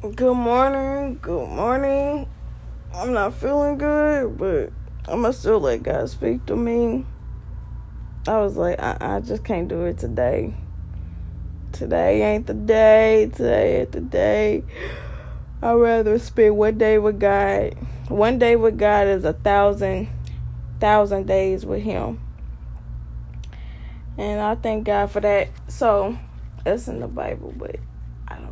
Good morning. Good morning. I'm not feeling good, but I'm gonna still let God speak to me. I was like, I, I just can't do it today. Today ain't the day. Today ain't the day. I'd rather spend one day with God. One day with God is a thousand, thousand days with Him. And I thank God for that. So, that's in the Bible, but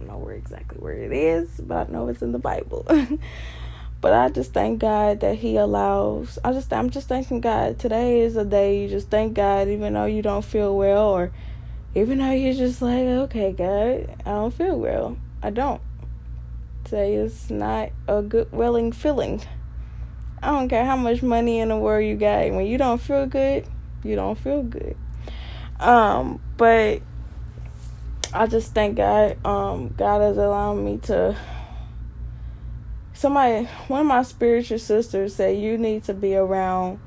don't know where exactly where it is, but I know it's in the Bible. but I just thank God that He allows. I just I'm just thanking God. Today is a day you just thank God, even though you don't feel well, or even though you're just like, okay, God, I don't feel well. I don't. Today is not a good welling feeling. I don't care how much money in the world you got. When you don't feel good, you don't feel good. Um, but I just thank God. Um, God has allowed me to. Somebody, one of my spiritual sisters said, "You need to be around,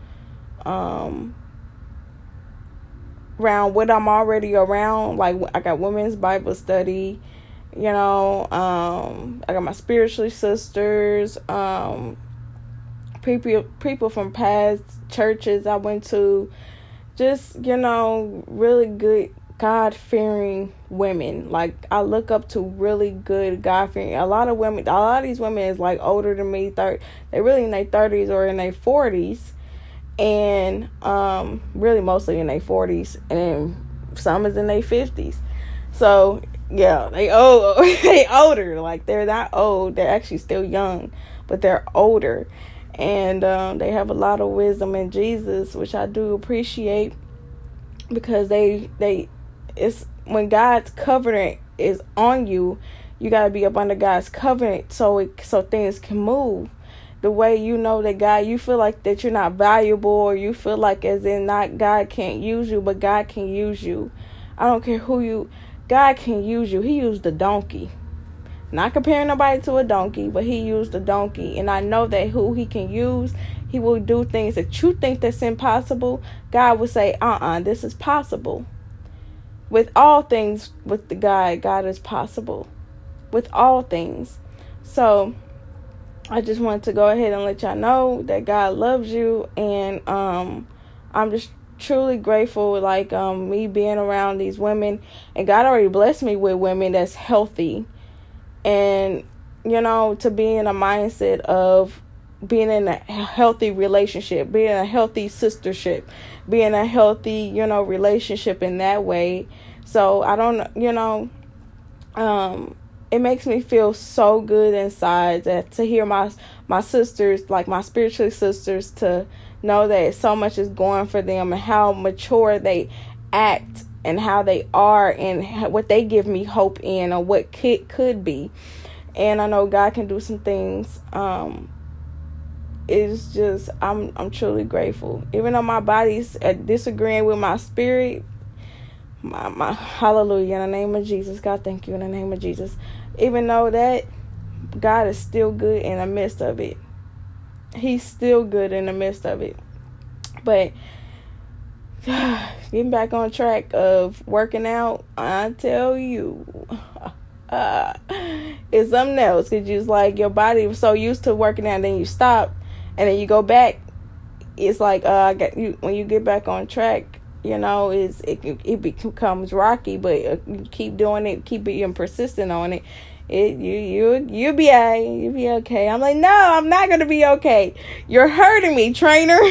um, around what I'm already around. Like I got women's Bible study, you know. Um, I got my spiritual sisters. Um, people, people from past churches I went to." Just you know, really good God fearing women. Like I look up to really good God fearing. A lot of women, a lot of these women is like older than me. Third, they really in their thirties or in their forties, and um, really mostly in their forties, and some is in their fifties. So yeah, they old, they older. Like they're not old. They're actually still young, but they're older, and um, they have a lot of wisdom in Jesus, which I do appreciate because they they it's when God's covenant is on you, you got to be up under God's covenant so it so things can move. The way you know that God, you feel like that you're not valuable, or you feel like as in not God can't use you, but God can use you. I don't care who you, God can use you. He used the donkey. Not comparing nobody to a donkey, but he used a donkey, and I know that who he can use, he will do things that you think that's impossible. God will say, "Uh, uh-uh, uh this is possible." With all things with the God, God is possible. With all things. So I just wanted to go ahead and let y'all know that God loves you and um I'm just truly grateful like um me being around these women and God already blessed me with women that's healthy and you know to be in a mindset of being in a healthy relationship, being a healthy sistership, being a healthy, you know, relationship in that way. So I don't, you know, um, it makes me feel so good inside that to hear my my sisters, like my spiritual sisters, to know that so much is going for them and how mature they act and how they are and what they give me hope in or what could could be. And I know God can do some things um, it's just I'm I'm truly grateful. Even though my body's uh, disagreeing with my spirit, my my hallelujah in the name of Jesus. God, thank you in the name of Jesus. Even though that God is still good in the midst of it. He's still good in the midst of it. But getting back on track of working out, I tell you, uh, it's something else. Cause just like your body was so used to working out, then you stop, and then you go back it's like uh you when you get back on track you know is it it becomes rocky but uh, you keep doing it keep being persistent on it it you you you'll be a you'll be okay. I'm like no i'm not gonna be okay. You're hurting me trainer.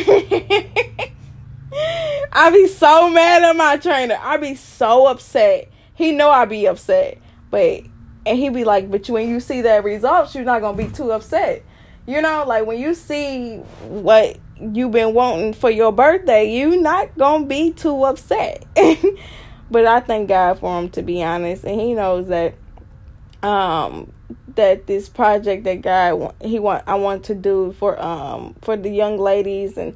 I be so mad at my trainer. I be so upset. He know i be upset but and he be like but when you see that results you're not gonna be too upset you know, like when you see what you've been wanting for your birthday, you not gonna be too upset. but I thank God for him to be honest, and he knows that um that this project that God he want I want to do for um for the young ladies and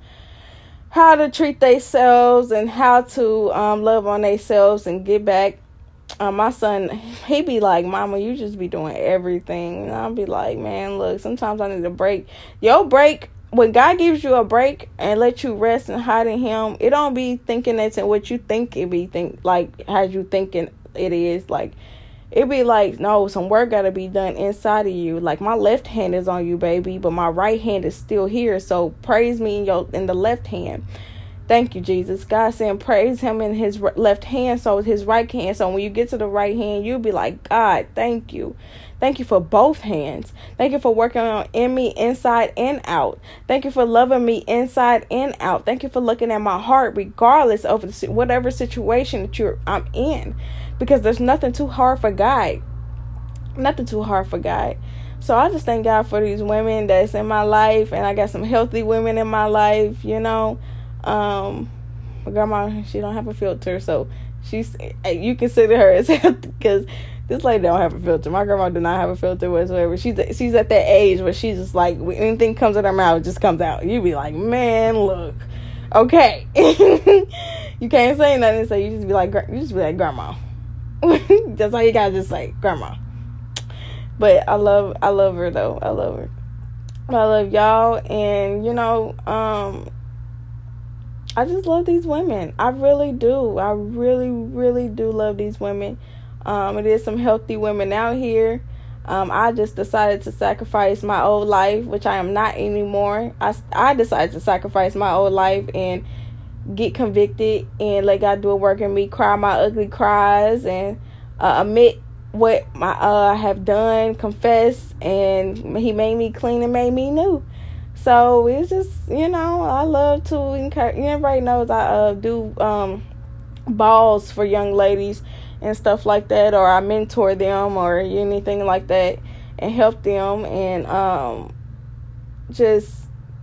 how to treat themselves and how to um love on themselves and get back um, my son, he be like, Mama, you just be doing everything. And I'll be like, Man, look, sometimes I need a break. Your break, when God gives you a break and let you rest and hide in Him, it don't be thinking that's what you think it be think like how you thinking it is. Like It'd be like, no, some work gotta be done inside of you. Like my left hand is on you, baby, but my right hand is still here. So praise me in your in the left hand. Thank you, Jesus. God saying, praise Him in His left hand, so His right hand. So when you get to the right hand, you'll be like, God, thank you. Thank you for both hands. Thank you for working on in me inside and out. Thank you for loving me inside and out. Thank you for looking at my heart regardless of the, whatever situation that you're I'm in because there's nothing too hard for God. Nothing too hard for God. So I just thank God for these women that's in my life and I got some healthy women in my life, you know. Um my grandma she don't have a filter, so she's you consider her as healthy because this lady don't have a filter. My grandma do not have a filter whatsoever. She's she's at that age where she's just like anything comes in her mouth, just comes out. You be like, man, look, okay. you can't say nothing, so you just be like, you just be like, grandma. That's all you gotta just say, grandma. But I love, I love her though. I love her. I love y'all, and you know, um, I just love these women. I really do. I really, really do love these women. Um, it is some healthy women out here. Um, I just decided to sacrifice my old life, which I am not anymore. I, I decided to sacrifice my old life and get convicted and let God do a work in me, cry my ugly cries, and uh, admit what my uh, I have done, confess, and He made me clean and made me new. So it's just you know I love to encourage. Everybody knows I uh, do um, balls for young ladies and stuff like that, or I mentor them or anything like that and help them and um, just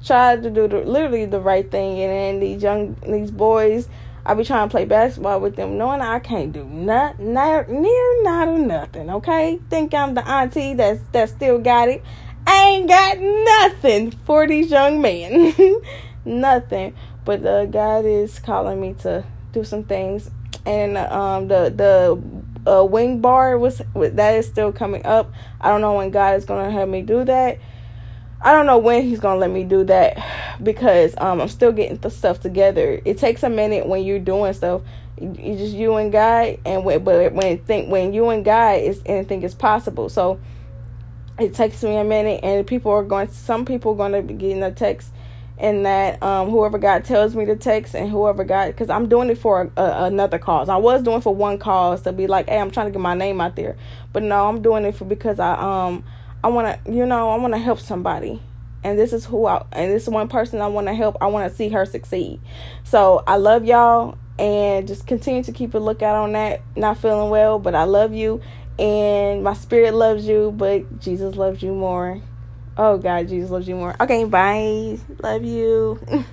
try to do the, literally the right thing. And then these young these boys, I be trying to play basketball with them, knowing I can't do not, not near not or nothing. Okay, think I'm the auntie that's that still got it. I ain't got nothing for these young men, nothing. But uh, God is calling me to do some things and um, the the uh, wing bar was that is still coming up. I don't know when God is gonna have me do that. I don't know when He's gonna let me do that because um, I'm still getting the stuff together. It takes a minute when you're doing stuff. You just you and God, and when, but when think when you and God is anything is possible. So it takes me a minute, and people are going. Some people are going to be getting a text and that um, whoever God tells me to text and whoever God, because I'm doing it for a, a, another cause. I was doing for one cause to be like, hey, I'm trying to get my name out there, but no, I'm doing it for because I um I want to you know I want to help somebody, and this is who I and this is one person I want to help. I want to see her succeed. So I love y'all and just continue to keep a lookout on that. Not feeling well, but I love you, and my spirit loves you, but Jesus loves you more. Oh God, Jesus loves you more. Okay, bye. Love you.